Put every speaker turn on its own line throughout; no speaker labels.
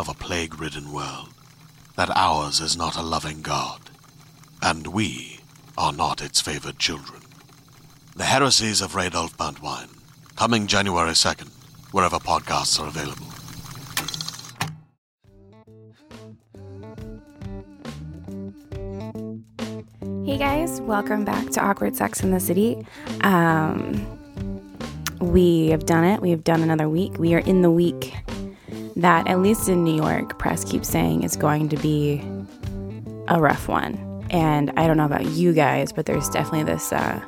of a plague ridden world that ours is not a loving God, and we are not its favored children. The Heresies of Radolf Burntwine, coming January 2nd, wherever podcasts are available.
Hey guys, welcome back to Awkward Sex in the City. Um, we have done it. We have done another week. We are in the week that, at least in New York, press keeps saying is going to be a rough one. And I don't know about you guys, but there's definitely this uh,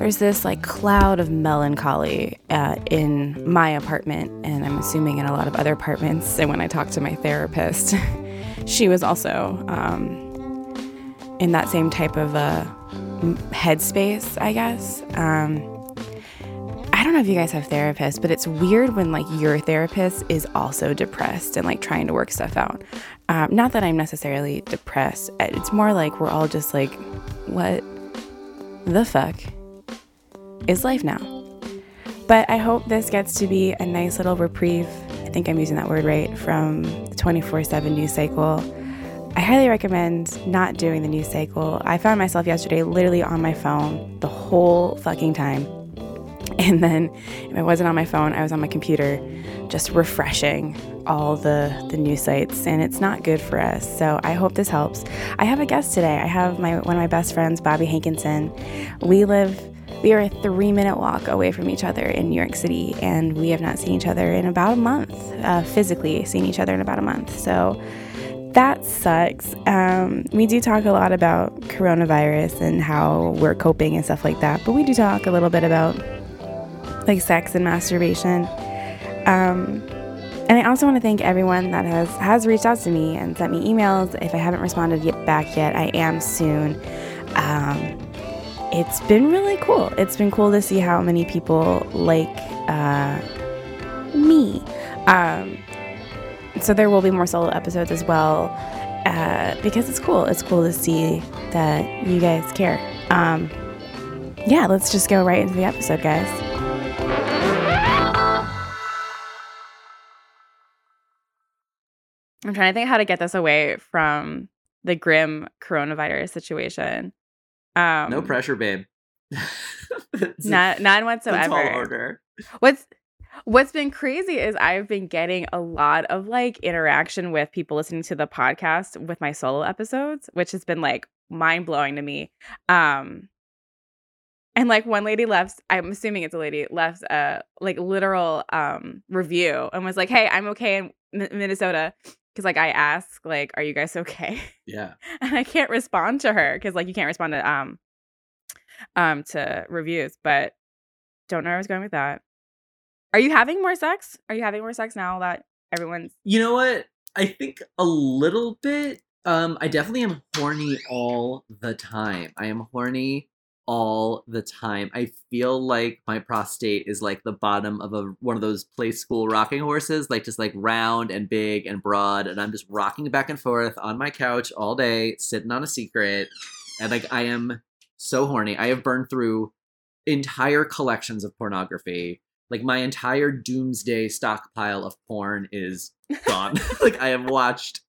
there's this like cloud of melancholy uh, in my apartment, and I'm assuming in a lot of other apartments. And when I talked to my therapist, she was also um, in that same type of uh, headspace, I guess. Um, I don't know if you guys have therapists, but it's weird when like your therapist is also depressed and like trying to work stuff out. Um, not that I'm necessarily depressed. It's more like we're all just like, what the fuck is life now? But I hope this gets to be a nice little reprieve. I think I'm using that word right from the 24 7 news cycle. I highly recommend not doing the news cycle. I found myself yesterday literally on my phone the whole fucking time and then if I wasn't on my phone, I was on my computer just refreshing all the, the news sites, and it's not good for us. So I hope this helps. I have a guest today. I have my one of my best friends, Bobby Hankinson. We live we are a three minute walk away from each other in New York City, and we have not seen each other in about a month, uh, physically seen each other in about a month. So that sucks. Um, we do talk a lot about coronavirus and how we're coping and stuff like that, but we do talk a little bit about like sex and masturbation. Um, and I also want to thank everyone that has has reached out to me and sent me emails. If I haven't responded yet back yet, I am soon. Um, it's been really cool. It's been cool to see how many people like uh, me. Um, so there will be more solo episodes as well uh, because it's cool. It's cool to see that you guys care. Um, yeah, let's just go right into the episode, guys. I'm trying to think how to get this away from the grim coronavirus situation. Um,
no pressure, babe.
not none whatsoever. What's What's been crazy is I've been getting a lot of like interaction with people listening to the podcast with my solo episodes, which has been like mind blowing to me. Um, and like one lady left, I'm assuming it's a lady, left a like literal um review and was like, "Hey, I'm okay in M- Minnesota." Cause like I ask, like, "Are you guys okay?"
Yeah.
and I can't respond to her because like you can't respond to um um to reviews, but don't know where I was going with that. Are you having more sex? Are you having more sex now that everyone's
You know what? I think a little bit. Um, I definitely am horny all the time. I am horny all the time. I feel like my prostate is like the bottom of a one of those play school rocking horses, like just like round and big and broad, and I'm just rocking back and forth on my couch all day, sitting on a secret, and like I am so horny. I have burned through entire collections of pornography. Like my entire doomsday stockpile of porn is gone. like I have watched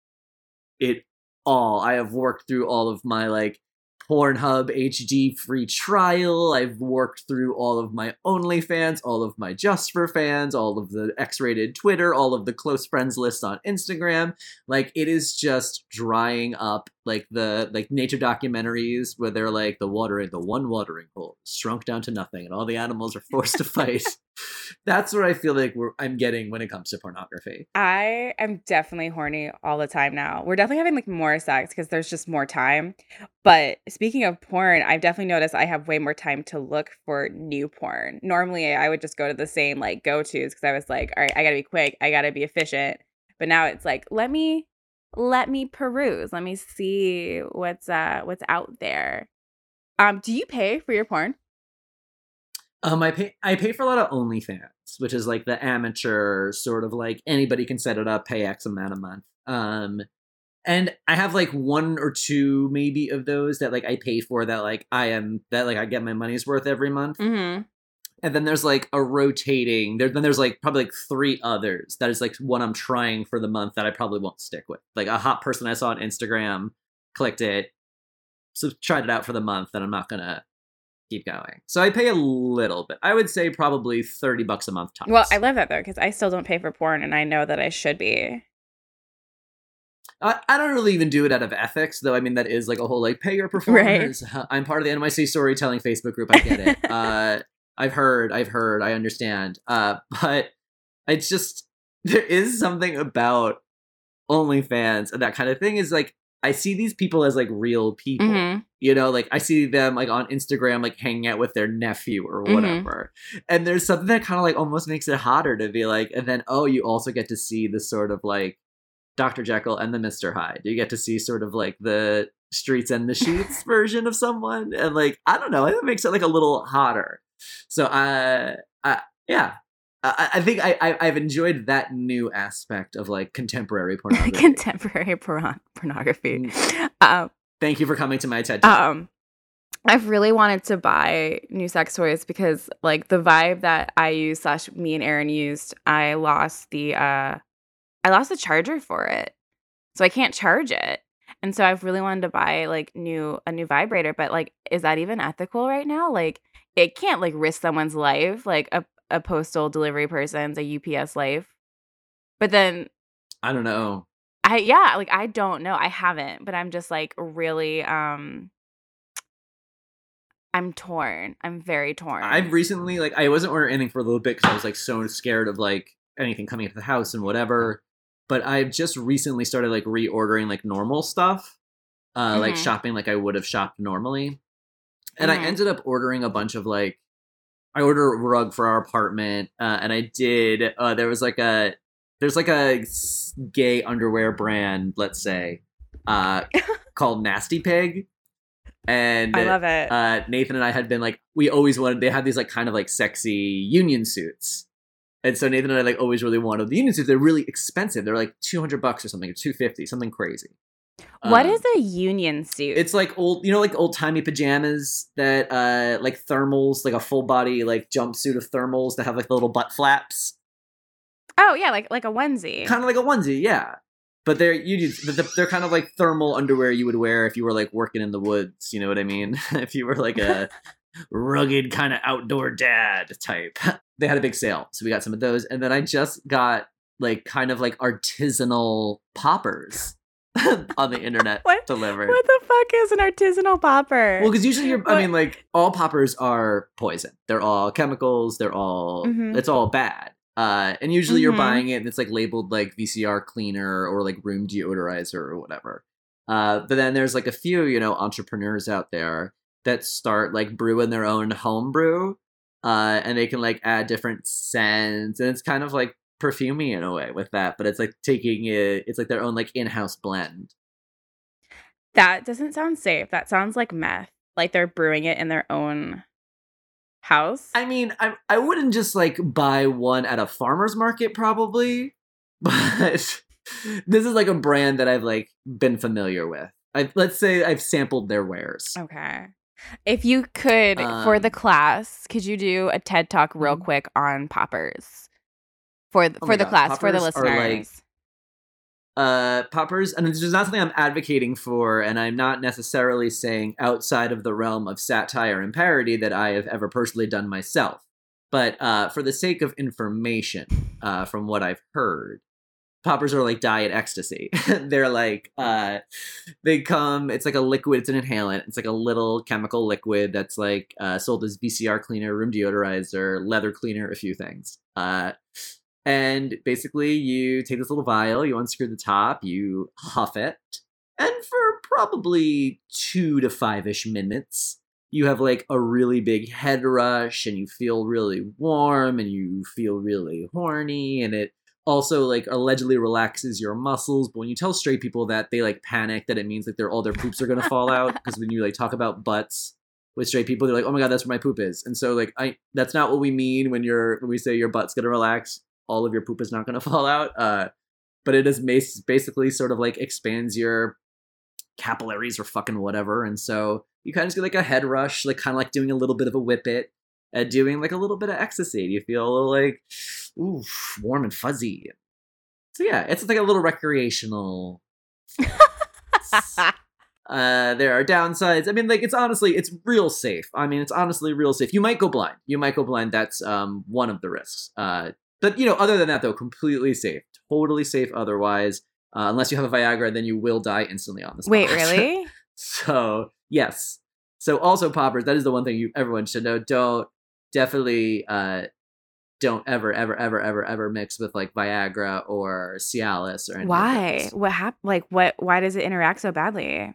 it all. I have worked through all of my like Pornhub HD free trial. I've worked through all of my OnlyFans, all of my Just for fans, all of the X rated Twitter, all of the close friends lists on Instagram. Like it is just drying up like the like nature documentaries where they're like the watering the one watering hole shrunk down to nothing and all the animals are forced to fight. That's what i feel like i'm getting when it comes to pornography.
I am definitely horny all the time now. We're definitely having like more sex because there's just more time. But speaking of porn i've definitely noticed i have way more time to look for new porn. Normally i would just go to the same like go-to's because i was like all right i gotta be quick. I gotta be efficient. But now it's like let me let me peruse. Let me see what's uh what's out there. Um, do you pay for your porn?
Um, I pay I pay for a lot of OnlyFans, which is like the amateur sort of like anybody can set it up, pay X amount a month. Um, and I have like one or two maybe of those that like I pay for that like I am that like I get my money's worth every month.
Mm-hmm
and then there's like a rotating there then there's like probably like three others that is like one i'm trying for the month that i probably won't stick with like a hot person i saw on instagram clicked it so tried it out for the month and i'm not gonna keep going so i pay a little bit i would say probably 30 bucks a month tops.
well i love that though because i still don't pay for porn and i know that i should be
I, I don't really even do it out of ethics, though. I mean, that is like a whole like pay your performers. Right. I'm part of the NYC storytelling Facebook group. I get it. uh, I've heard, I've heard, I understand. Uh, but it's just there is something about OnlyFans and that kind of thing is like I see these people as like real people. Mm-hmm. You know, like I see them like on Instagram like hanging out with their nephew or mm-hmm. whatever. Mm-hmm. And there's something that kind of like almost makes it hotter to be like, and then oh, you also get to see the sort of like Dr. Jekyll and the Mr. Hyde. You get to see sort of like the streets and the sheets version of someone. And like, I don't know, it makes it like a little hotter. So uh, uh yeah, I, I think I, I have enjoyed that new aspect of like contemporary pornography.
contemporary porn- pornography. Mm. Um,
Thank you for coming to my TED.
Talk. Um, I've really wanted to buy new sex toys because like the vibe that I use slash me and Aaron used, I lost the uh I lost the charger for it. So I can't charge it. And so I've really wanted to buy like new a new vibrator, but like is that even ethical right now? Like it can't like risk someone's life, like a, a postal delivery person's, a UPS life. But then
I don't know.
I yeah, like I don't know. I haven't, but I'm just like really um I'm torn. I'm very torn.
I've recently like I wasn't ordering anything for a little bit because I was like so scared of like anything coming into the house and whatever. But I've just recently started like reordering like normal stuff, uh, mm-hmm. like shopping like I would have shopped normally and mm-hmm. I ended up ordering a bunch of like I ordered a rug for our apartment, uh, and I did. Uh, there was like a there's like a gay underwear brand, let's say, uh, called Nasty Pig, and
I love it.
Uh, Nathan and I had been like, we always wanted. They had these like kind of like sexy union suits, and so Nathan and I like always really wanted the union suits. They're really expensive. They're like two hundred bucks or something, or two fifty, something crazy.
What um, is a union suit?
It's like old, you know, like old timey pajamas that, uh, like thermals, like a full body like jumpsuit of thermals that have like the little butt flaps.
Oh yeah, like like a onesie.
Kind of like a onesie, yeah. But they're you they're kind of like thermal underwear you would wear if you were like working in the woods. You know what I mean? if you were like a rugged kind of outdoor dad type. They had a big sale, so we got some of those, and then I just got like kind of like artisanal poppers on the internet what, delivered.
What the fuck is an artisanal popper?
Well, because usually you're, what? I mean, like all poppers are poison. They're all chemicals. They're all, mm-hmm. it's all bad. Uh, and usually mm-hmm. you're buying it and it's like labeled like VCR cleaner or like room deodorizer or whatever. Uh, but then there's like a few, you know, entrepreneurs out there that start like brewing their own home brew. Uh, and they can like add different scents and it's kind of like perfumey in a way with that, but it's like taking it. It's like their own like in-house blend.
That doesn't sound safe. That sounds like meth. Like they're brewing it in their own house.
I mean, I I wouldn't just like buy one at a farmer's market probably, but this is like a brand that I've like been familiar with. I let's say I've sampled their wares.
Okay. If you could for the
Um,
class, could you do a TED talk real
Mhm.
quick on poppers? For th-
Oh
for the
God,
class, for the
poppers are, like,
listeners.
uh poppers and this is not something i'm advocating for and i'm not necessarily saying outside of the realm of satire and parody that i have ever personally done myself but uh for the sake of information uh from what i've heard poppers are like diet ecstasy. They're like uh they come it's like a liquid it's an inhalant it's like a little chemical liquid that's like uh sold as vcr cleaner room deodorizer leather cleaner a few things. Uh and basically, you take this little vial, you unscrew the top, you huff it, and for probably two to five ish minutes, you have like a really big head rush, and you feel really warm, and you feel really horny, and it also like allegedly relaxes your muscles. But when you tell straight people that, they like panic that it means like their all their poops are gonna fall out because when you like talk about butts with straight people, they're like, "Oh my god, that's where my poop is," and so like I that's not what we mean when you're when we say your butt's gonna relax all of your poop is not going to fall out. Uh, but it is basically sort of like expands your capillaries or fucking whatever. And so you kind of just get like a head rush, like kind of like doing a little bit of a whippet, uh, doing like a little bit of ecstasy. You feel like, ooh, warm and fuzzy. So yeah, it's like a little recreational. Uh, there are downsides. I mean, like it's honestly, it's real safe. I mean, it's honestly real safe. You might go blind. You might go blind. That's um one of the risks. Uh, but you know, other than that, though, completely safe, totally safe. Otherwise, uh, unless you have a Viagra, then you will die instantly on the spot.
Wait, really?
so yes. So also poppers. That is the one thing you everyone should know. Don't definitely uh don't ever ever ever ever ever mix with like Viagra or Cialis or anything.
why? What happened? Like what why does it interact so badly?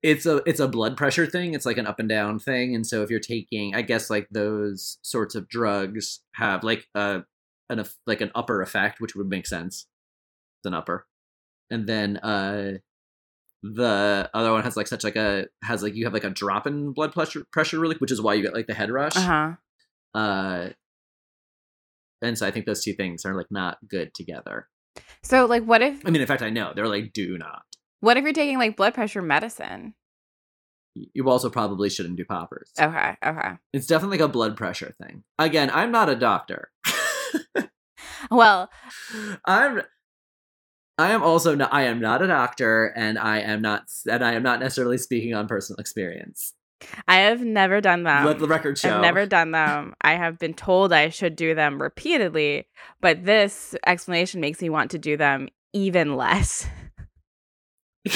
it's a it's a blood pressure thing it's like an up and down thing and so if you're taking i guess like those sorts of drugs have like a an like an upper effect which would make sense it's an upper and then uh the other one has like such like a has like you have like a drop in blood pressure pressure really which is why you get like the head rush
Uh-huh.
uh and so i think those two things are like not good together
So like what if
i mean in fact i know they're like do not
what if you're taking like blood pressure medicine?
you also probably shouldn't do poppers
Okay, okay.
It's definitely like a blood pressure thing. Again, I'm not a doctor.
Well,
I'm I am also not I am not a doctor and I am not and I am not necessarily speaking on personal experience.
I have never done them.
Let the record show.
I've never done them. I have been told I should do them repeatedly, but this explanation makes me want to do them even less.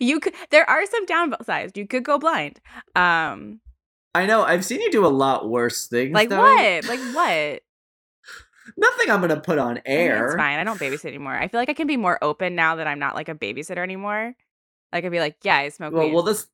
you could there are some downsides. You could go blind. Um
I know, I've seen you do a lot worse things.
like
though.
what? Like what?
Nothing I'm gonna put on
I mean,
air.
it's fine. I don't babysit anymore. I feel like I can be more open now that I'm not like a babysitter anymore. Like I'd be like, yeah, I smoke
Well
weed.
well this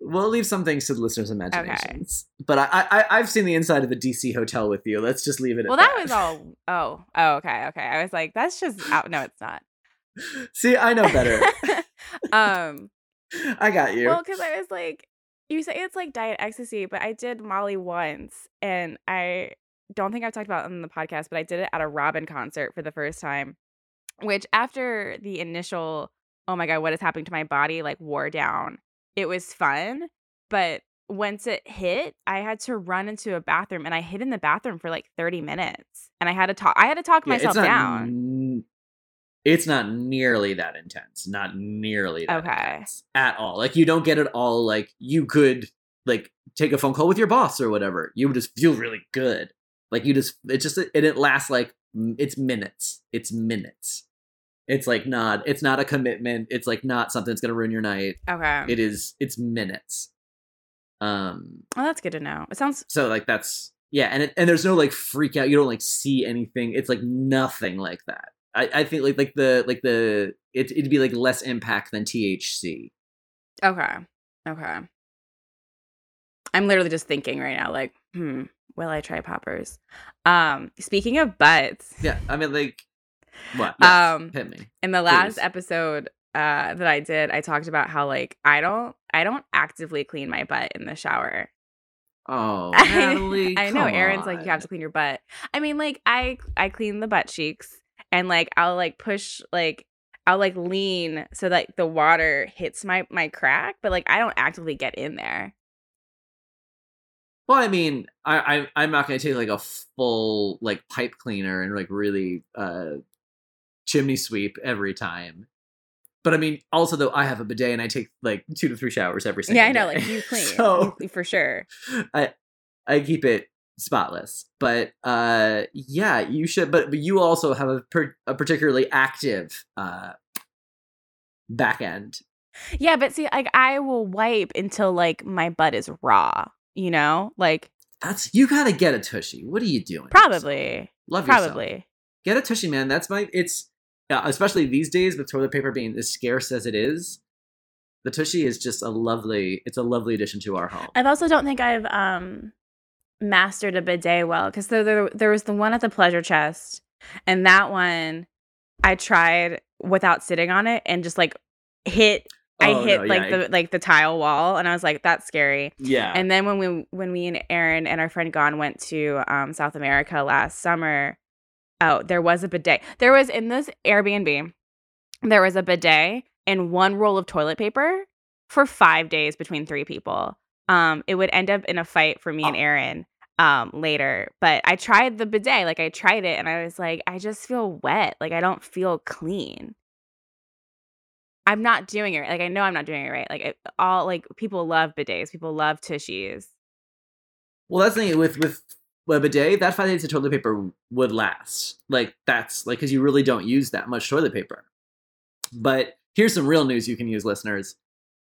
We'll leave some things to the listeners' imaginations. But I, I I've seen the inside of the DC hotel with you. Let's just leave it at
well,
that.
that was all. Oh, oh, okay, okay. I was like, that's just out. No, it's not.
See, I know better.
um.
I got you.
Well, because I was like, you say it's like diet ecstasy, but I did Molly once, and I don't think I've talked about it on the podcast, but I did it at a Robyn concert for the first time. Which after the initial, oh my god, what is happening to my body, like wore down. It was fun, but once it hit, I had to run into a bathroom, and I hid in the bathroom for like thirty minutes, and I had to talk. I had to talk
Yeah,
myself
it's
down.
n- it's not nearly that intense. Not nearly that
Okay.
intense at all. Like you don't get it all. Like you could like take a phone call with your boss or whatever. You would just feel really good. Like you just it just and it lasts like it's minutes. It's minutes. It's like not. It's not a commitment. It's like not something that's gonna ruin your night.
Okay,
It is. It's minutes. Um.
well, that's good to know. It sounds
So like that's yeah, and it, and there's no like freak out. You don't like see anything. It's like nothing like that. I, I think like like the like the it it'd be like less impact than THC.
Okay. Okay. I'm literally just thinking right now, like, hmm, Will I try poppers? Um, speaking of butts,
Yeah, I mean, like, what? Yes,
Um,
hit me.
in the last
Please.
episode uh that I did, I talked about how like I don't I don't actively clean my butt in the shower.
Oh,
I-
Natalie,
I know
come
Aaron's like you have to clean your butt. I mean like I I clean the butt cheeks and like I'll like push like I'll like lean so that the water hits my my crack, but like I don't actively get in there.
Well, I mean, I, I I'm not gonna take like a full like pipe cleaner and like really uh chimney sweep every time. But I mean, also though, I have a bidet and I take like two to three showers every single
Yeah, I know
day.
like you clean
so
for sure.
I I keep it spotless. But uh yeah, you should. But but you also have a per, a particularly active uh back end.
Yeah, but see like I will wipe until like my butt is raw, you know? Like
That's you gotta get a tushy. What are you doing?
probably
Love yourself.
probably.
get a tushy man that's my it's yeah, especially these days with toilet paper being as scarce as it is the tushy is just a lovely it's a lovely addition to our home
I also don't think I've um mastered a bidet well because there, there there was the one at the pleasure chest, and that one I tried without sitting on it and just like hit. I
Oh,
hit
no,
like
yeah,
the like the tile wall, and I was like, "That's scary."
yeah
And then when we when we and Aaron and our friend Gon went to um, South America last summer, oh, there was a bidet. There was in this Airbnb, there was a bidet and one roll of toilet paper for five days between three people. Um, it would end up in a fight for me and
Oh.
Aaron um later. But I tried the bidet, like I tried it, and I was like, I just feel wet. Like I don't feel clean. I'm not doing it. right. Like I know I'm not doing it right. Like it, all like people love bidets. People love tushies.
well that's the thing with with a bidet that five days of toilet paper would last. Like that's like because you really don't use that much toilet paper. But here's some real news you can use listeners.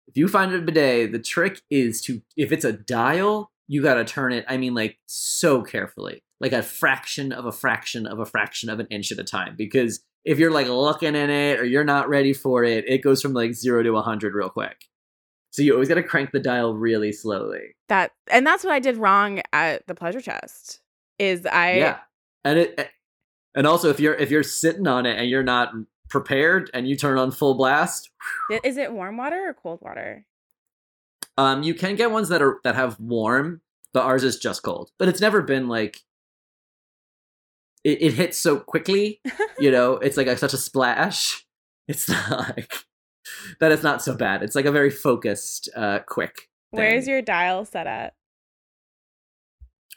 If you find a bidet the trick is to if it's a dial you got to turn it i mean like so carefully like a fraction of a fraction of a fraction of an inch at a time because if you're like looking in it or you're not ready for it it goes from like 0 to a 100 real quick so you always got to crank the dial really slowly
That and that's what I did wrong at the pleasure chest. Is I
yeah and it and also if you're if you're sitting on it and you're not prepared and you turn on full blast
is it warm water or cold water?
um you can get ones that are that have warm but ours is just cold but it's never been like it, it hits so quickly you know it's like a, such a splash it's not like that it's not so bad it's like a very focused uh quick
Where's your dial set at?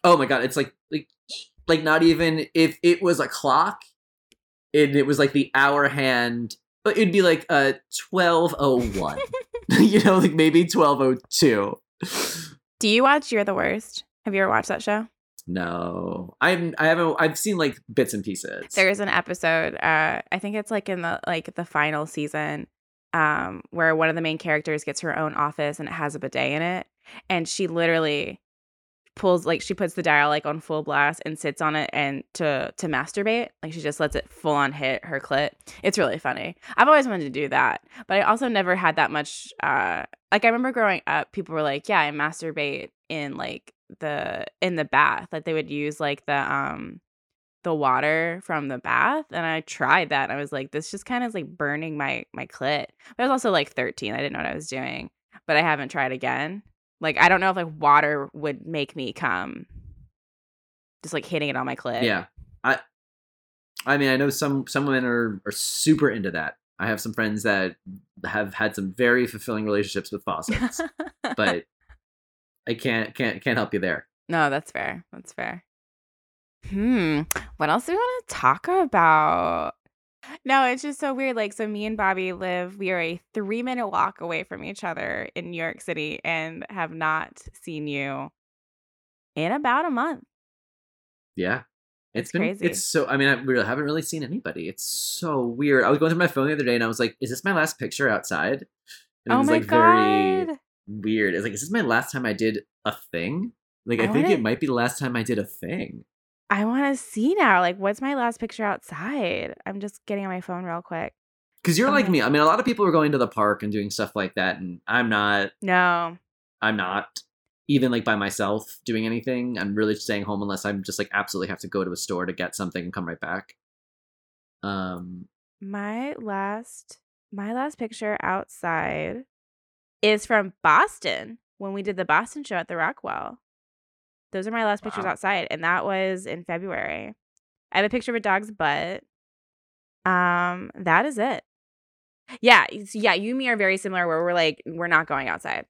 oh my god it's like like like not even if it was a clock and it was like the hour hand but it'd be like uh 1201 you know like maybe 1202
Do you watch You're the Worst? Have you ever watched that show?
no i'm i haven't i've seen like bits and pieces
There's an episode, uh, I think it's like in the like the final season, um, where one of the main characters gets her own office and it has a bidet in it. And she literally pulls like she puts the dial like on full blast and sits on it and to to masturbate. Like she just lets it full on hit her clit. It's really funny. I've always wanted to do that. But I also never had that much uh like I remember growing up, people were like, Yeah, I masturbate in like the in the bath. Like they would use like the um the water from the bath and I tried that and I was like this just kind of is like burning my my clit. But I was also like 13. I didn't know what I was doing, but I haven't tried again. Like I don't know if like water would make me come. Just like hitting it on my clit.
yeah i i mean i know some some women are are super into that i have some friends that have had some very fulfilling relationships with faucets but i can't can't can't help you there
no, that's fair. That's fair. Hmm. What else do we want to talk about? No, it's just so weird. Like, so me and Bobby live, we are a three minute walk away from each other in New York City and have not seen you in about a month.
Yeah.
It's
It's been
crazy.
it's so I mean I really haven't really seen anybody. It's so weird. I was going through my phone the other day and I was like, is this my last picture outside? And it
oh
was
my
like
God.
very weird. It's like, is this my last time I did a thing? Like I,
I
think
wanna-
it might be the last time I did a thing.
I want to see now. Like, what's my last picture outside? I'm just getting on my phone real quick.
Because you're like me. I mean, a lot of people are going to the park and doing stuff like that, and I'm not.
No,
I'm not. even like by myself doing anything. I'm really staying home unless I'm just like absolutely have to go to a store to get something and come right back. Um,
My last my last picture outside is from Boston when we did the Boston show at the Rockwell. Those are my last pictures
Wow.
outside, and that was in February. I have a picture of a dog's butt. Um, that is it. Yeah, yeah, you and me are very similar where we're like, we're not going outside.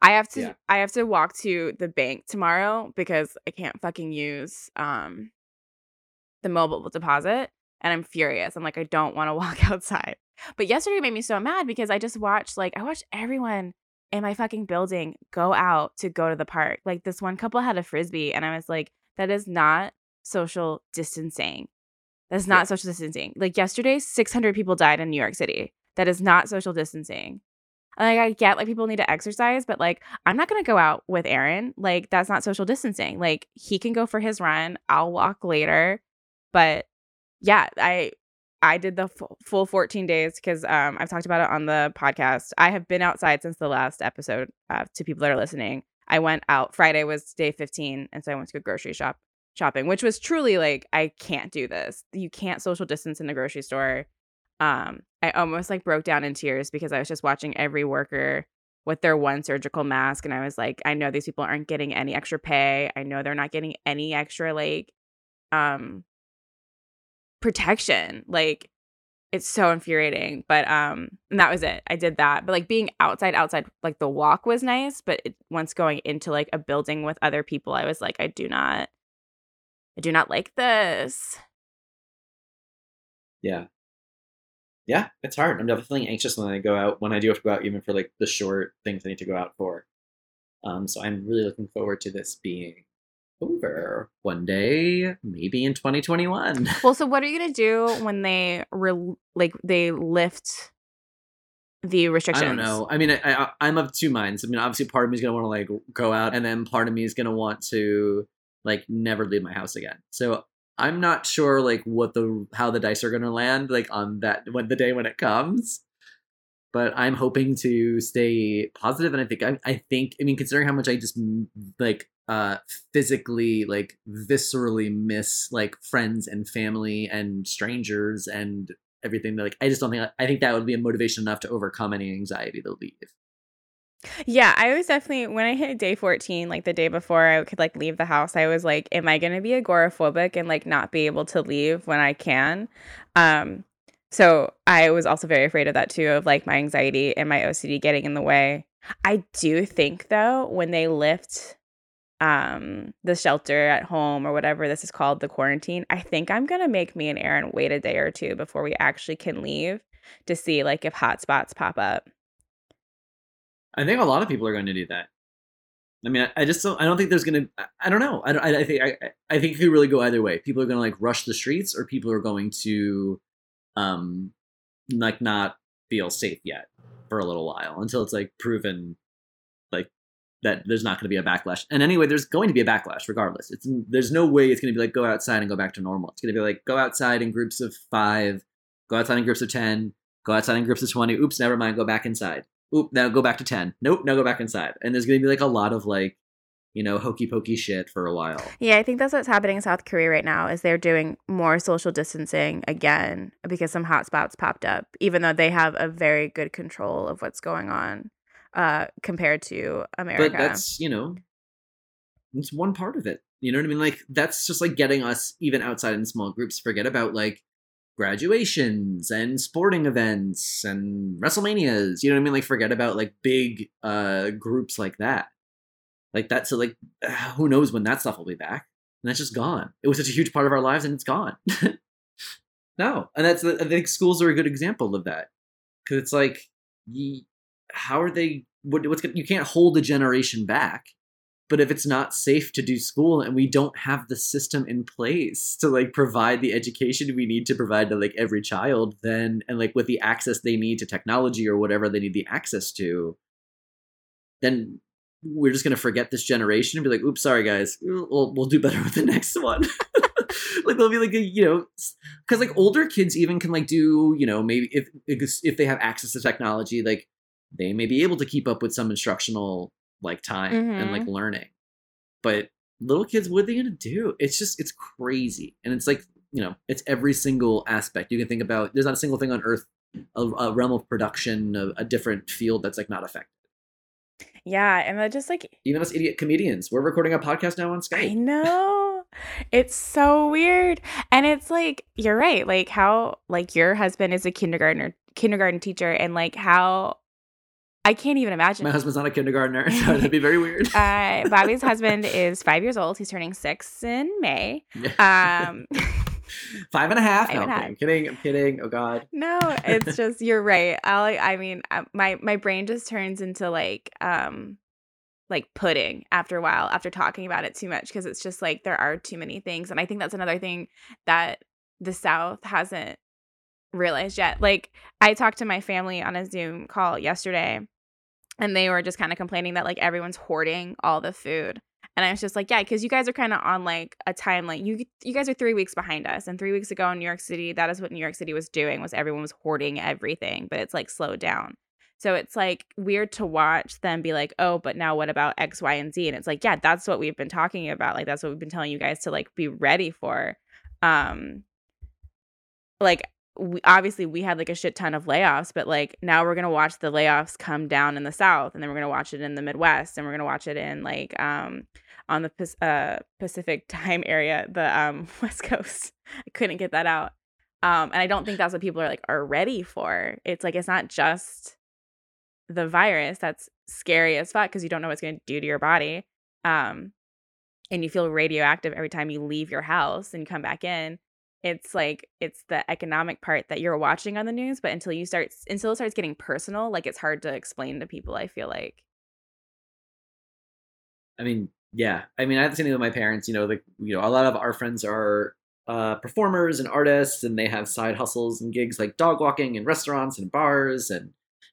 I have to
Yeah.
I have to walk to the bank tomorrow because I can't fucking use um the mobile deposit and I'm furious. I'm like, I don't want to walk outside. But yesterday made me so mad because I just watched like I watched everyone in my fucking building go out to go to the park. Like this one couple had a frisbee and I was like, that is not social distancing. That's not
Yeah.
social distancing. Like yesterday, 600 people died in New York City. That is not social distancing. Like I get like people need to exercise, but like I'm not gonna go out with Aaron. Like that's not social distancing. Like he can go for his run. I'll walk later. But yeah, I I did the full, full 14 days because um I've talked about it on the podcast. I have been outside since the last episode. Uh, to people that are listening, I went out. Friday was day 15, and so I went to go grocery shop shopping, which was truly like I can't do this. You can't social distance in the grocery store um i almost like broke down in tears because i was just watching every worker with their one surgical mask and i was like i know these people aren't getting any extra pay i know they're not getting any extra like um protection like it's so infuriating but um and that was it i did that but like being outside outside like the walk was nice but it, once going into like a building with other people i was like i do not i do not like this
yeah. Yeah, it's hard. I'm definitely anxious when I go out, when I do have to go out, even for like the short things I need to go out for. Um, so I'm really looking forward to this being over one day, maybe in 2021.
Well, so what are you gonna do when they re- like they lift the restrictions?
I don't know. I mean, I, I, I'm of two minds. I mean, obviously, part of me is gonna want to like go out, and then part of me is gonna want to like never leave my house again. So I'm not sure like what the how the dice are gonna land like on that when the day when it comes. But I'm hoping to stay positive, and I think I, I think I mean considering how much I just like uh physically like viscerally miss like friends and family and strangers and everything like i just don't think i think that would be a motivation enough to overcome any anxiety to leave
Yeah, I was definitely when I hit day 14, like the day before I could like leave the house, I was like, am I gonna be agoraphobic and like not be able to leave when I can? Um, so I was also very afraid of that too, of like my anxiety and my OCD getting in the way. I do think though, when they lift um the shelter at home or whatever this is called, the quarantine, I think I'm gonna make me and Aaron wait a day or two before we actually can leave to see like if hotspots pop up.
i think a lot of people are going to do that. I mean i, I just don't i don't think there's going to I, I don't know. I don't i, I think I, I- think it could really go either way. People are going to like rush the streets or people are going to um like not feel safe yet for a little while until it's like proven that there's not going to be a backlash. And anyway there's going to be a backlash regardless. It's there's no way it's going to be like go outside and go back to normal. It's going to be like go outside in groups of five go outside in groups of 10 go outside in groups of 20 oops never mind go back inside. Oop now go back to 10 nope now go back inside. And there's going to be like a lot of like you know hokey pokey shit for a while.
Yeah, I think that's what's happening in South Korea right now is they're doing more social distancing again because some hotspots popped up, even though they have a very good control of what's going on uh, compared to America.
but that's you know it's one part of it you know what i mean? Like that's just like getting us even outside in small groups forget about like graduations and sporting events and wrestlemanias you know what i mean? Like forget about like big uh groups like that. Like that so like who knows when that stuff will be back? And that's just gone. It was such a huge part of our lives and it's gone. No and that's i think schools are a good example of that. Because it's like ye, how are they what, what's you can't hold a generation back but if it's not safe to do school and we don't have the system in place to like provide the education we need to provide to like every child then and like with the access they need to technology or whatever they need the access to then we're just going to forget this generation and be like oops sorry guys. We'll, we'll do better with the next one. Like they'll be like a, you know because like older kids even can like do you know maybe if if they have access to technology like they may be able to keep up with some instructional like time and
Mhm.
like learning. But little kids, what are they gonna do? It's just it's crazy, and it's like you know, it's every single aspect you can think about. There's not a single thing on earth, a, a realm of production, a, a different field that's like not affected.
Yeah, and that just like
Even us idiot comedians, we're recording a podcast now on Skype.
I know. It's so weird. And it's like you're right. Like how like your husband is a kindergartner kindergarten teacher and like how I can't even imagine.
My husband's not a kindergartner, so that'd be very weird.
uh Bobby's husband is 5 years old. He's turning 6 in May. Um
Five and a half.
Five
no, I'm kidding. I'm kidding. Oh God.
no, it's just you're right. I I mean, uh, my my brain just turns into like um like pudding after a while after talking about it too much because it's just like there are too many things and I think that's another thing that the South hasn't realized yet. Like I talked to my family on a Zoom call yesterday and they were just kind of complaining that like everyone's hoarding all the food. And I was just like, yeah, because you guys are kind of on like a timeline. You you guys are three weeks behind us, and three weeks ago in New York City, that is what New York City was doing. Was everyone was hoarding everything, but it's like slowed down. So it's like weird to watch them be like, oh, but now what about X, Y, and Z? And it's like, yeah, that's what we've been talking about. Like that's what we've been telling you guys to like be ready for. Um, like we, obviously we had like a shit ton of layoffs, but like now we're gonna watch the layoffs come down in the South, and then we're gonna watch it in the Midwest, and we're gonna watch it in like um on the uh, Pacific time area, the um West Coast. I couldn't get that out. Um, and I don't think that's what people are like are ready for. It's like it's not just the virus that's scary as fuck because you don't know what's to do to your body. Um, and you feel radioactive every time you leave your house and come back in. It's like it's the economic part that you're watching on the news, but until you start until it starts getting personal, like it's hard to explain to people. I feel like.
I mean, yeah. I mean, I have the same thing with my parents. You know, like you know, a lot of our friends are uh, performers and artists, and they have side hustles and gigs like dog walking and restaurants and bars and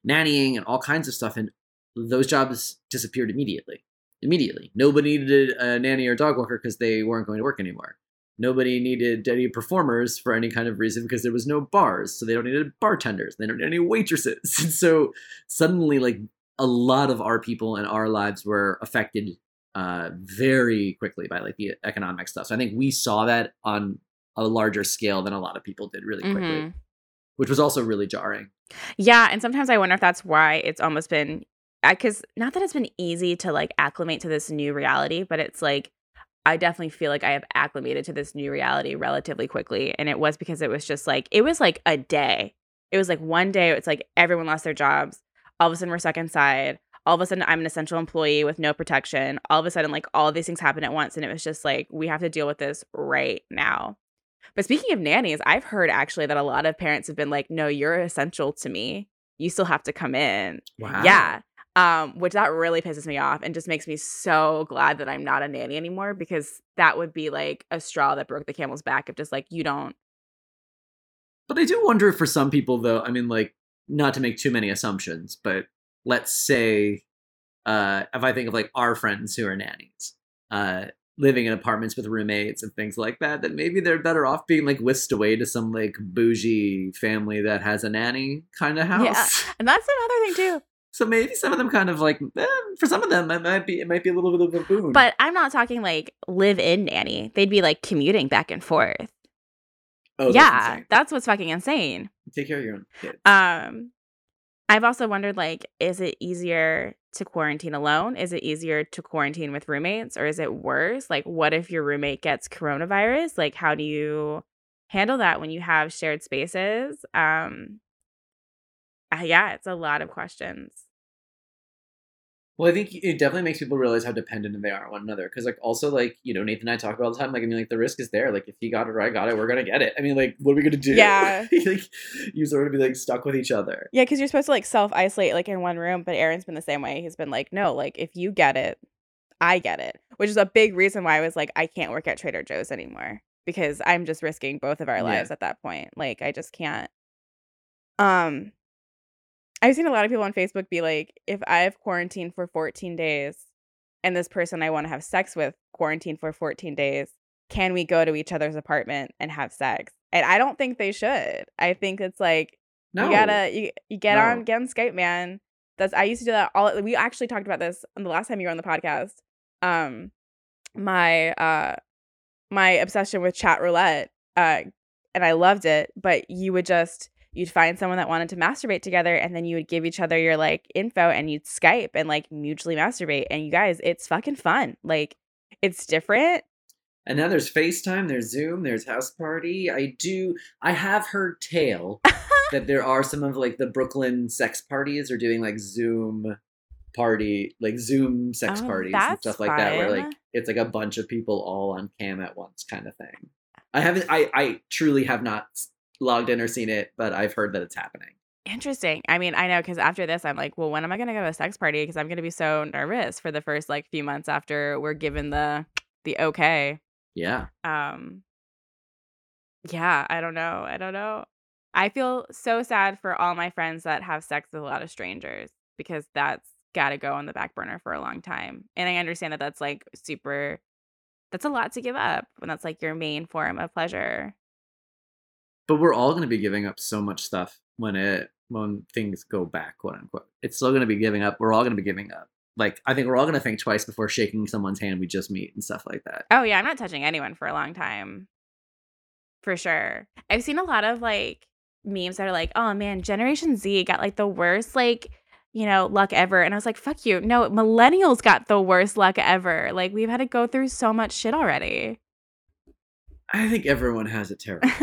nannying and all kinds of stuff. And those jobs disappeared immediately. Immediately, nobody needed a nanny or dog walker because they weren't going to work anymore. Nobody needed any performers for any kind of reason because there was no bars, so they don't need bartenders. They don't need any waitresses. And so suddenly, like a lot of our people and our lives were affected uh, very quickly by like the economic stuff. So I think we saw that on a larger scale than a lot of people did really quickly,
Mhm.
which was also really jarring.
Yeah, and sometimes I wonder if that's why it's almost been because not that it's been easy to like acclimate to this new reality, but it's like I definitely feel like I have acclimated to this new reality relatively quickly, and it was because it was just like it was like a day. It was like one day. It's like everyone lost their jobs. All of a sudden, we're stuck inside. All of a sudden, I'm an essential employee with no protection. All of a sudden, like all of these things happen at once, and it was just like we have to deal with this right now. But speaking of nannies, I've heard actually that a lot of parents have been like, "No, you're essential to me. You still have to come in."
Wow.
Yeah. Um, which that really pisses me off and just makes me so glad that I'm not a nanny anymore because that would be like a straw that broke the camel's back of just like you don't
But I do wonder if for some people, though, I mean, like, not to make too many assumptions, but let's say, uh, if I think of like our friends who are nannies, uh, living in apartments with roommates and things like that, that maybe they're better off being like whisked away to some like bougie family that has a nanny kind of house.
Yeah. And that's another thing too.
So maybe some of them kind of like, eh, for some of them, it might be it might be a little bit of a boon.
But I'm not talking like live in nanny. They'd be like commuting back and forth.
oh,
yeah,
insane.
that's what's fucking insane.
take care of your own kids.
Um I've also wondered like is it easier to quarantine alone? Is it easier to quarantine with roommates or is it worse? Like what if your roommate gets coronavirus? Like how do you handle that when you have shared spaces? Um uh, yeah, it's a lot of questions.
Well, I think it definitely makes people realize how dependent they are on one another. Because, like, also, like, you know, Nathan and I talk about all the time. Like, I mean, like, the risk is there. Like, if he got it or I got it, we're gonna get it. I mean, like, what are we gonna do?
Yeah.
like, you sort of be like stuck with each other.
Yeah, because you're supposed to like self isolate like in one room, but Aaron's been the same way. He's been like, no, like if you get it, I get it, which is a big reason why I was like, I can't work at Trader Joe's anymore because I'm just risking both of our
Yeah.
lives at that point. Like I just can't. Um, I've seen a lot of people on Facebook be like, if I've quarantined for 14 days and this person I want to have sex with quarantined for 14 days, can we go to each other's apartment and have sex? And I don't think they should. I think it's like
No,
you gotta you, you get
No.
on get on Skype, man. That's I used to do that all. We actually talked about this on the last time you were on the podcast. Um, my uh, my obsession with chat roulette. Uh, and I loved it. But you would just you'd find someone that wanted to masturbate together, and then you would give each other your like info, and you'd Skype and like mutually masturbate. And you guys, it's fucking fun. Like it's different.
And now there's FaceTime, there's Zoom, there's House Party. I do I have heard tale that there are some of like the Brooklyn sex parties are doing like Zoom party, like Zoom sex
Oh,
parties and stuff like that, where like it's like a bunch of people all on cam at once kind of thing. I haven't I I truly have not logged in or seen it, but I've heard that it's happening.
Interesting. I mean, I know because after this, I'm like, well, when am I gonna go to a sex party? Because I'm gonna be so nervous for the first like few months after we're given the the okay.
Yeah.
Um, yeah, I don't know. I don't know. I feel so sad for all my friends that have sex with a lot of strangers because that's got to go on the back burner for a long time. And I understand that that's like super. That's a lot to give up when that's like your main form of pleasure.
But we're all going to be giving up so much stuff when it when things go back, quote unquote. It's still going to be giving up. We're all going to be giving up. Like I think we're all going to think twice before shaking someone's hand we just meet and stuff like that.
Oh yeah, I'm not touching anyone for a long time. For sure. I've seen a lot of like memes that are like, "Oh man, Generation Z got like the worst like, you know, luck ever." And I was like, "Fuck you. No, millennials got the worst luck ever. Like we've had to go through so much shit already."
I think everyone has it terrible.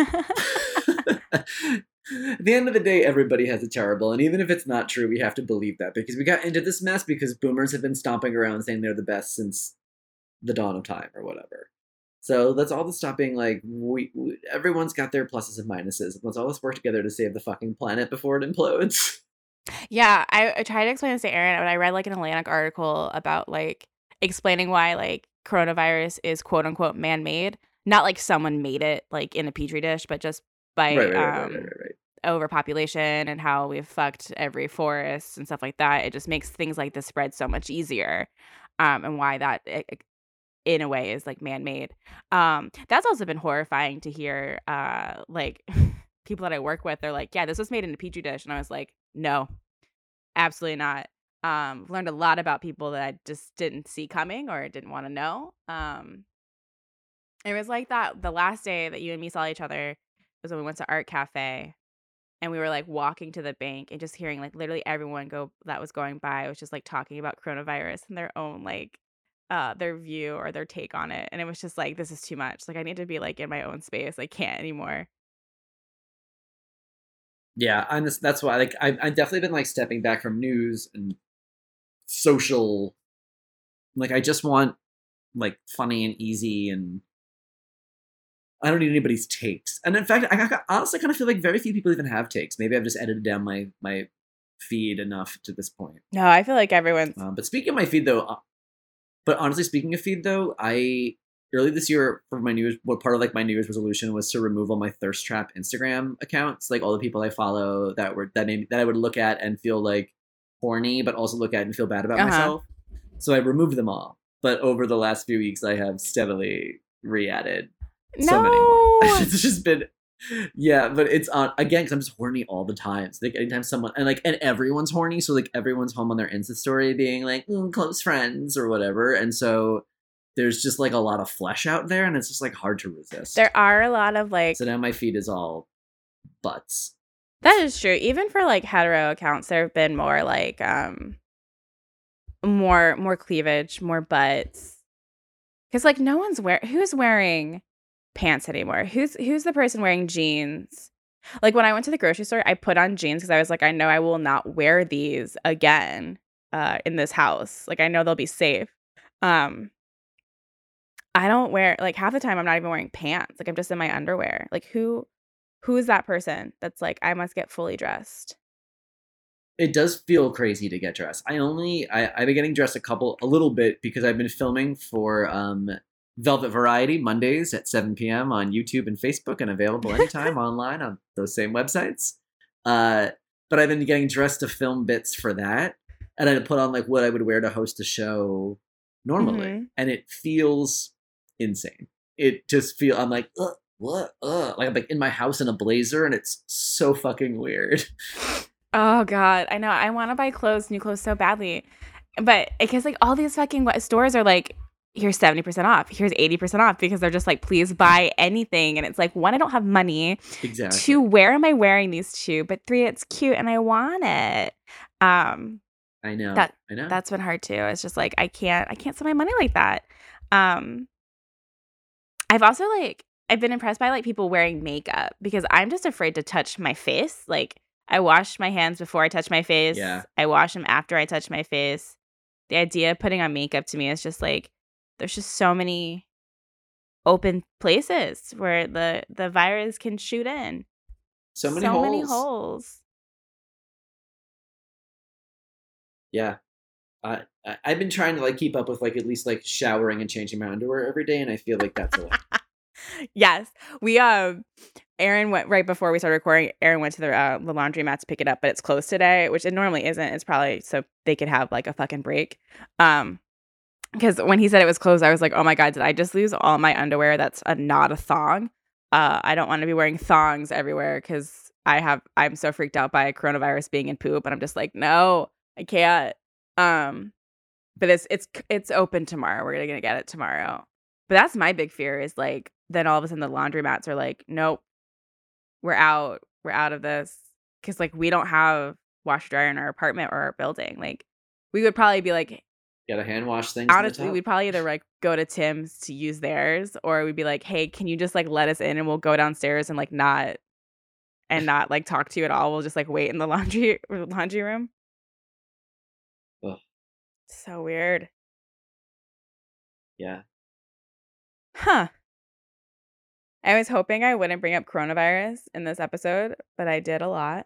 At the end of the day, everybody has it terrible, and even if it's not true, we have to believe that because we got into this mess because boomers have been stomping around saying they're the best since the dawn of time or whatever. So let's all stop being like we, we. Everyone's got their pluses and minuses. Let's all just work together to save the fucking planet before it implodes.
yeah, I, I tried to explain this to Aaron, but I read like an Atlantic article about like explaining why like coronavirus is quote unquote man made. Not like someone made it like in a petri dish, but just by
right, right,
um,
right,
overpopulation and how we've fucked every forest and stuff like that. It just makes things like this spread so much easier. Um, and why that i- i- in a way is like man-made. Um, that's also been horrifying to hear uh like people that I work with, they're like, Yeah, this was made in a petri dish. And I was like, No, absolutely not. Um, learned a lot about people that I just didn't see coming or didn't want to know. Um it was like that the last day that you and me saw each other was when we went to art cafe and we were like walking to the bank and just hearing like literally everyone go that was going by was just like talking about coronavirus and their own like uh their view or their take on it and it was just like this is too much like i need to be like in my own space i can't anymore
Yeah, I'm just, that's why like I've, I've definitely been like stepping back from news and social. Like I just want like funny and easy and I don't need anybody's takes. And in fact, I, I honestly kind of feel like very few people even have takes. Maybe I've just edited down my my feed enough to this point.
no i feel like everyone's
Um, but speaking of my feed though, uh, but honestly speaking of feed though, I early this year for my New Year's, what part of like my New Year's resolution was to remove all my thirst trap Instagram accounts, like all the people I follow that were that made, that I would look at and feel like horny, but also look at and feel bad about
Uh-huh.
myself. So I removed them all. But over the last few weeks, I have steadily re-added so many more.
No.
it's just been yeah but it's on again because i'm just horny all the time so like anytime someone and like and everyone's horny so like everyone's home on their insta story being like mm, close friends or whatever and so there's just like a lot of flesh out there and it's just like hard to resist
there are a lot of like
so now my feed is all butts
That is true. Even for like hetero accounts, there have been more like um more more cleavage, more butts. Cause like no one's wear who's wearing pants anymore? Who's who's the person wearing jeans? Like when I went to the grocery store, I put on jeans because I was like, I know I will not wear these again uh in this house. Like I know they'll be safe. Um I don't wear like half the time I'm not even wearing pants. Like I'm just in my underwear. Like who who is that person that's like I must get fully dressed?
it does feel crazy to get dressed i only I, i've been getting dressed a couple a little bit because i've been filming for um velvet variety mondays at 7 p.m on youtube and facebook and available anytime online on those same websites uh but i've been getting dressed to film bits for that and i put on like what i would wear to host a show normally
Mhm.
and it feels insane it just feel i'm like Ugh, what Ugh. like i'm like in my house in a blazer and it's so fucking weird
Oh god, I know. I want to buy clothes, new clothes so badly. But because like all these fucking stores are like here's 70% off, here's 80% off because they're just like please buy anything and it's like one I don't have money,
Exactly.
two where am I wearing these two? but three it's cute and I want it. Um
I know.
that-
I know.
that's been hard too. It's just like I can't I can't spend my money like that. Um I've also like I've been impressed by like people wearing makeup because I'm just afraid to touch my face. Like I wash my hands before I touch my face.
Yeah.
I wash them after I touch my face. The idea of putting on makeup to me is just like there's just so many open places where the the virus can shoot in.
so many holes.
holes.
Yeah. Uh, I- I've been trying to like keep up with like at least like showering and changing my underwear every day, and I feel like that's a lot.
yes, we um, Aaron went right before we started recording. Aaron went to the uh, the laundromat to pick it up, but it's closed today, which it normally isn't. It's probably so they could have like a fucking break. Um, because when he said it was closed, I was like, oh my god, did I just lose all my underwear? That's a not a thong. Uh, I don't want to be wearing thongs everywhere because I have I'm so freaked out by coronavirus being in poop, and I'm just like, no, I can't. Um, but it's it's it's open tomorrow. We're gonna get it tomorrow. But that's my big fear is like then all of a sudden the laundromats are like, nope, we're out, we're out of this because like we don't have washer dryer in our apartment or our building. Like we would probably be like,
Gotta hand wash things.
honestly, we'd probably either like go to Tim's to use theirs, or we'd be like, hey, can you just like let us in and we'll go downstairs and like not and not like talk to you at all. We'll just like wait in the laundry laundry room.
Ugh.
So weird.
yeah.
Huh. I was hoping I wouldn't bring up coronavirus in this episode, but I did a lot.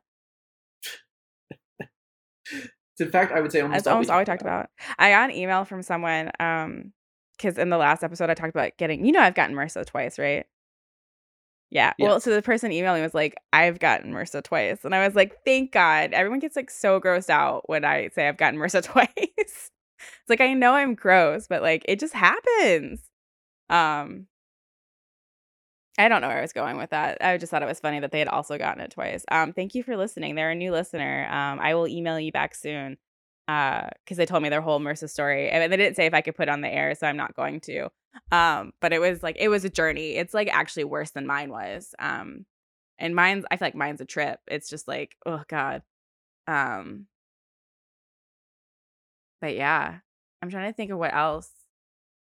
In fact, I would say almost
That's almost all we talked about. I got an email from someone, um, because in the last episode I talked about getting, you know, I've gotten MRSA twice, right? Yeah.
Yeah.
Well, so the person emailing was like, I've gotten MRSA twice. And I was like, thank God. Everyone gets like so grossed out when I say I've gotten MRSA twice. it's like I know I'm gross, but like it just happens. Um I don't know where I was going with that. I just thought it was funny that they had also gotten it twice. Um, thank you for listening. They're a new listener. Um, I will email you back soon uh because they told me their whole MRSA story and they didn't say if I could put on the air, so I'm not going to. Um, but it was like it was a journey. It's like actually worse than mine was. Um, and mine's I feel like mine's a trip. It's just like oh god. Um, but yeah, I'm trying to think of what else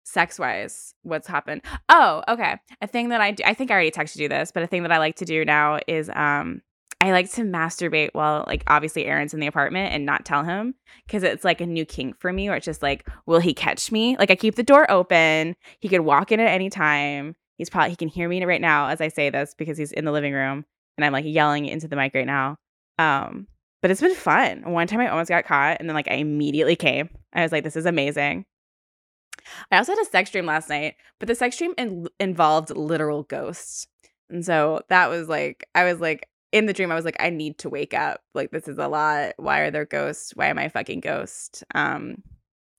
sex wise what's happened. Oh okay. A thing that i do i think i already texted you this but a thing that i like to do now is um i like to masturbate while like obviously aaron's in the apartment and not tell him because it's like a new kink for me where it's just like will he catch me? Like i keep the door open. He could walk in at any time. He's probably he can hear me right now as i say this because he's in the living room and i'm like yelling into the mic right now. Um but it's been fun. One time i almost got caught and then like i immediately came. I was like this is amazing I also had a sex dream last night, but the sex dream in- involved literal ghosts. And so that was like, I was like, in the dream, I was like, I need to wake up. Like, this is a lot. Why are there ghosts? Why am I a fucking ghost? Um,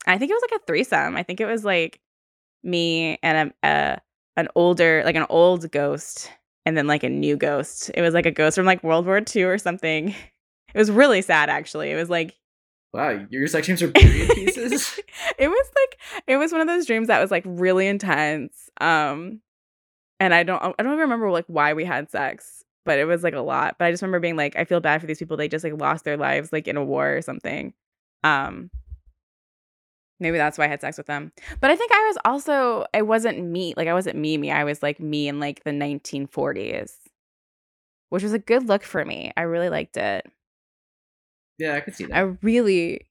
I think it was like a threesome. I think it was like me and a, a an older, like an old ghost, and then like a new ghost. It was like a ghost from like World War II or something. It was really sad, actually. It was like
Wow, your sex dreams are period pieces.
it was like it was one of those dreams that was like really intense um and i don't i don't even remember like why we had sex but it was like a lot but i just remember being like i feel bad for these people they just like lost their lives like in a war or something um maybe that's why i had sex with them but i think i was also i wasn't me like i wasn't me me i was like me in like the 1940s which was a good look for me i really liked it
yeah, I could see that.
I really,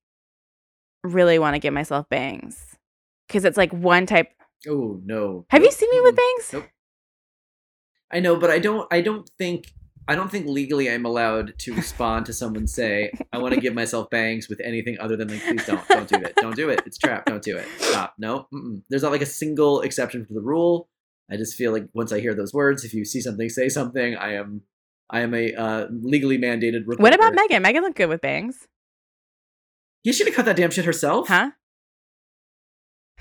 really want to give myself bangs because it's like one type.
oh no.
Have you seen me with bangs?
Nope. I know, but I don't. I don't think. I don't think legally I'm allowed to respond to someone say I want to give myself bangs with anything other than like please don't don't do it don't do it it's trap don't do it stop no mm-mm. there's not like a single exception to the rule I just feel like once I hear those words if you see something say something I am I am a uh, legally mandated reporter.
What about Megan? Megan looked good with bangs,
Yeah, she should have cut that damn shit herself.
huh?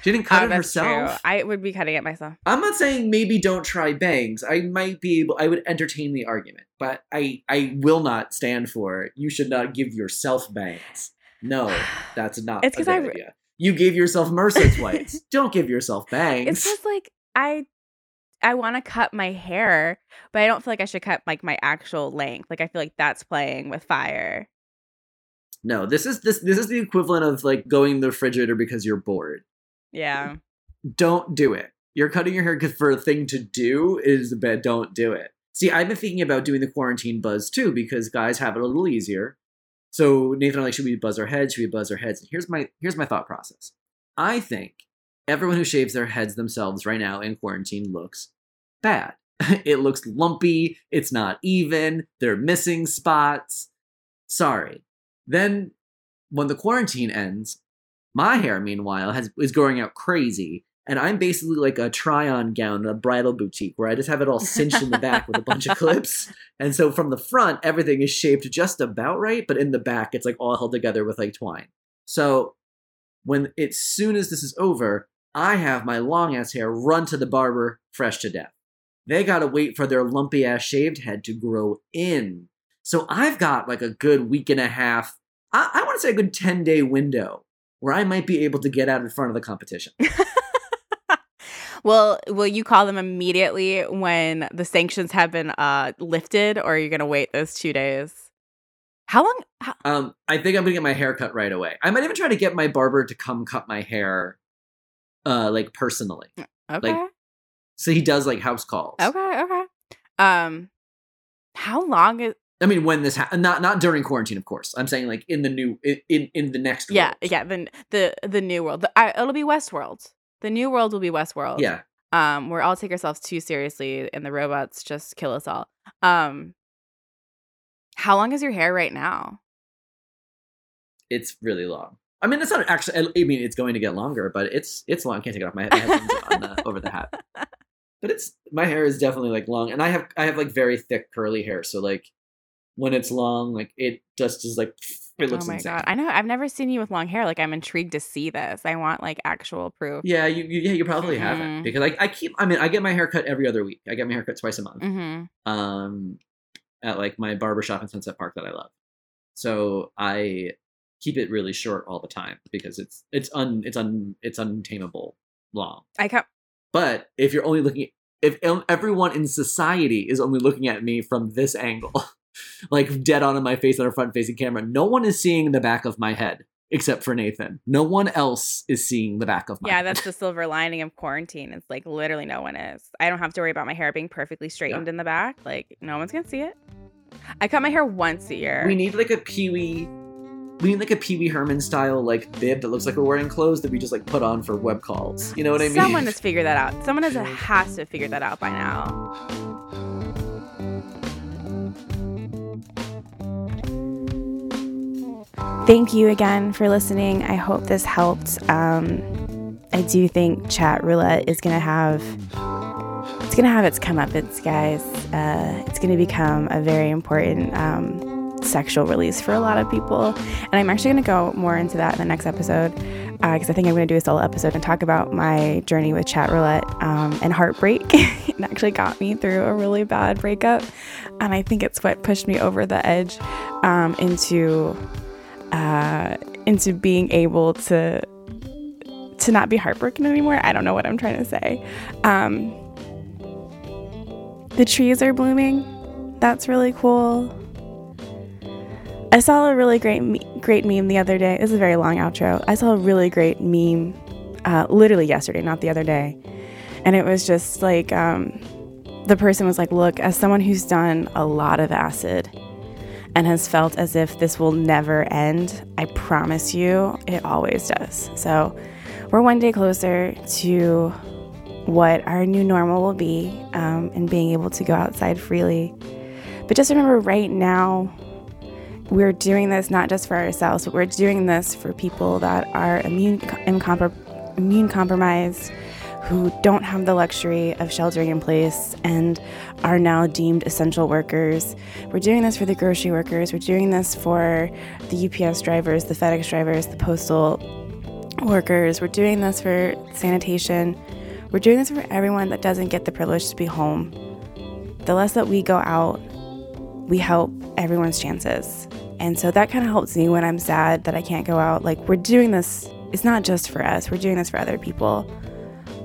She didn't cut
Oh,
it herself.
true. I would be cutting it myself.
I'm not saying maybe don't try bangs. I might be able. I would entertain the argument, but I I will not stand for. You should not give yourself bangs. No, that's not.
It's
a
'cause
good
I
idea. You gave yourself MRSA twice. don't give yourself bangs.
It's just like I I want to cut my hair, but I don't feel like I should cut like my actual length. Like I feel like that's playing with fire.
no, this is this this is the equivalent of like going to the refrigerator because you're bored.
Yeah.
don't do it. You're cutting your hair because for a thing to do is bad. Don't do it. See, I've been thinking about doing the quarantine buzz too because guys have it a little easier. So Nathan and I like, should we buzz our heads? Should we buzz our heads? And here's my here's my thought process. I think everyone who shaves their heads themselves right now in quarantine looks bad. it looks lumpy. It's not even. They're missing spots. Sorry. Then when the quarantine ends, my hair, meanwhile, has is growing out crazy, and I'm basically like a try-on gown at a bridal boutique where I just have it all cinched in the back with a bunch of clips. And so from the front, everything is shaped just about right, but in the back, it's like all held together with like twine. So when as soon as this is over, I have my long ass hair run to the barber fresh to death. They gotta wait for their lumpy ass shaved head to grow in. So I've got like a good week and a half. I, I want to say a good 10 day window where I might be able to get out in front of the competition.
Well, will you call them immediately when the sanctions have been uh lifted or are you going to wait those 2 days? How long how,
Um, I think I'm gonna get my hair cut right away. I might even try to get my barber to come cut my hair, uh, like personally.
Okay.
So he does like house calls.
okay, okay. Um how long is
I mean, when this ha- not not during quarantine, of course. I'm saying like in the new in in, the next.
Yeah,
world.
yeah, the the the new world. The, I, it'll be Westworld. The new world will be Westworld.
yeah.
um where all take ourselves too seriously and the robots just kill us all um how long is your hair right now
It's really long. I mean, it's not actually. I mean, it's going to get longer, but it's it's long. I can't take it off. My, my headphones on the, over the hat. But it's my hair is definitely like long, and I have I have like very thick curly hair, so like when it's long, like it just is like it looks
oh my
insane.
god i know i've never seen you with long hair like i'm intrigued to see this i want like actual proof
Yeah, you, you yeah you probably haven't
Mhm.
because like I keep I mean I get my hair cut every other week. I get my hair cut twice a month.
mm-hmm.
Um, at like my barber shop in Sunset Park that I love. So I keep it really short all the time because it's it's un it's un it's untamable long.
i come
But if you're only looking if um, everyone in society is only looking at me from this angle, like dead on in my face on a front facing camera, no one is seeing the back of my head except for Nathan. No one else is seeing the back of my
yeah
head.
that's the silver lining of quarantine it's like literally no one is i don't have to worry about my hair being perfectly straightened in the back like no one's gonna see it i cut my hair once a year
We need like a Pee Wee. We need like a Pee Wee Herman style like bib that looks like we're wearing clothes that we just like put on for web calls. You know what I mean?
Someone has figured that out. Someone has has to figure that out by now. Thank you again for listening. I hope this helped. Um, I do think chat roulette is gonna have it's gonna have its comeuppance, guys. Uh, it's gonna become a very important um, sexual release for a lot of people, and I'm actually gonna go more into that in the next episode because I think I'm going to do a solo episode and talk about my journey with chat roulette um, and heartbreak. it actually got me through a really bad breakup, and I think it's what pushed me over the edge um, into uh, into being able to to not be heartbroken anymore. I don't know what I'm trying to say. Um, the trees are blooming. That's really cool. I saw a really great me- great meme the other day. This is a very long outro. I saw a really great meme, uh, literally yesterday, not the other day, and it was just like um, the person was like, "Look, as someone who's done a lot of acid and has felt as if this will never end, I promise you, it always does." So we're one day closer to what our new normal will be um, and being able to go outside freely. But just remember, right now we're doing this not just for ourselves, but we're doing this for people that are immune incompar- immune compromised, who don't have the luxury of sheltering in place and are now deemed essential workers. We're doing this for the grocery workers. We're doing this for the UPS drivers, the FedEx drivers, the postal workers. We're doing this for sanitation. We're doing this for everyone that doesn't get the privilege to be home. The less that we go out, we help everyone's chances. And so that kind of helps me when I'm sad that I can't go out. Like, we're doing this, it's not just for us, we're doing this for other people.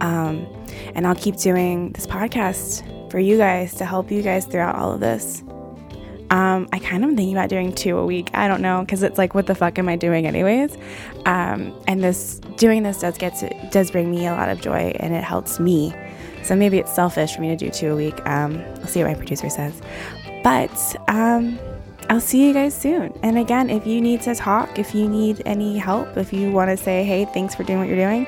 Um, and I'll keep doing this podcast for you guys to help you guys throughout all of this. Um, I kind of am thinking about doing two a week. I don't know because it's like, what the fuck am I doing anyways? Um, and this doing this does get to, does bring me a lot of joy and it helps me. So maybe it's selfish for me to do two a week. Um, I'll see what my producer says. But um, I'll see you guys soon. And again, if you need to talk, if you need any help, if you want to say, hey, thanks for doing what you're doing,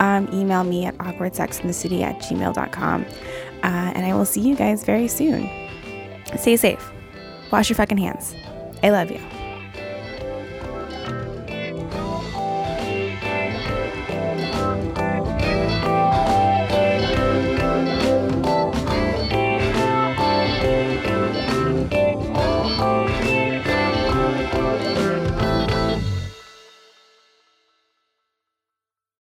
um, email me at awkwardsexinthecity at gmail.com. Uh, and I will see you guys very soon. Stay safe. Wash your fucking hands. I love you.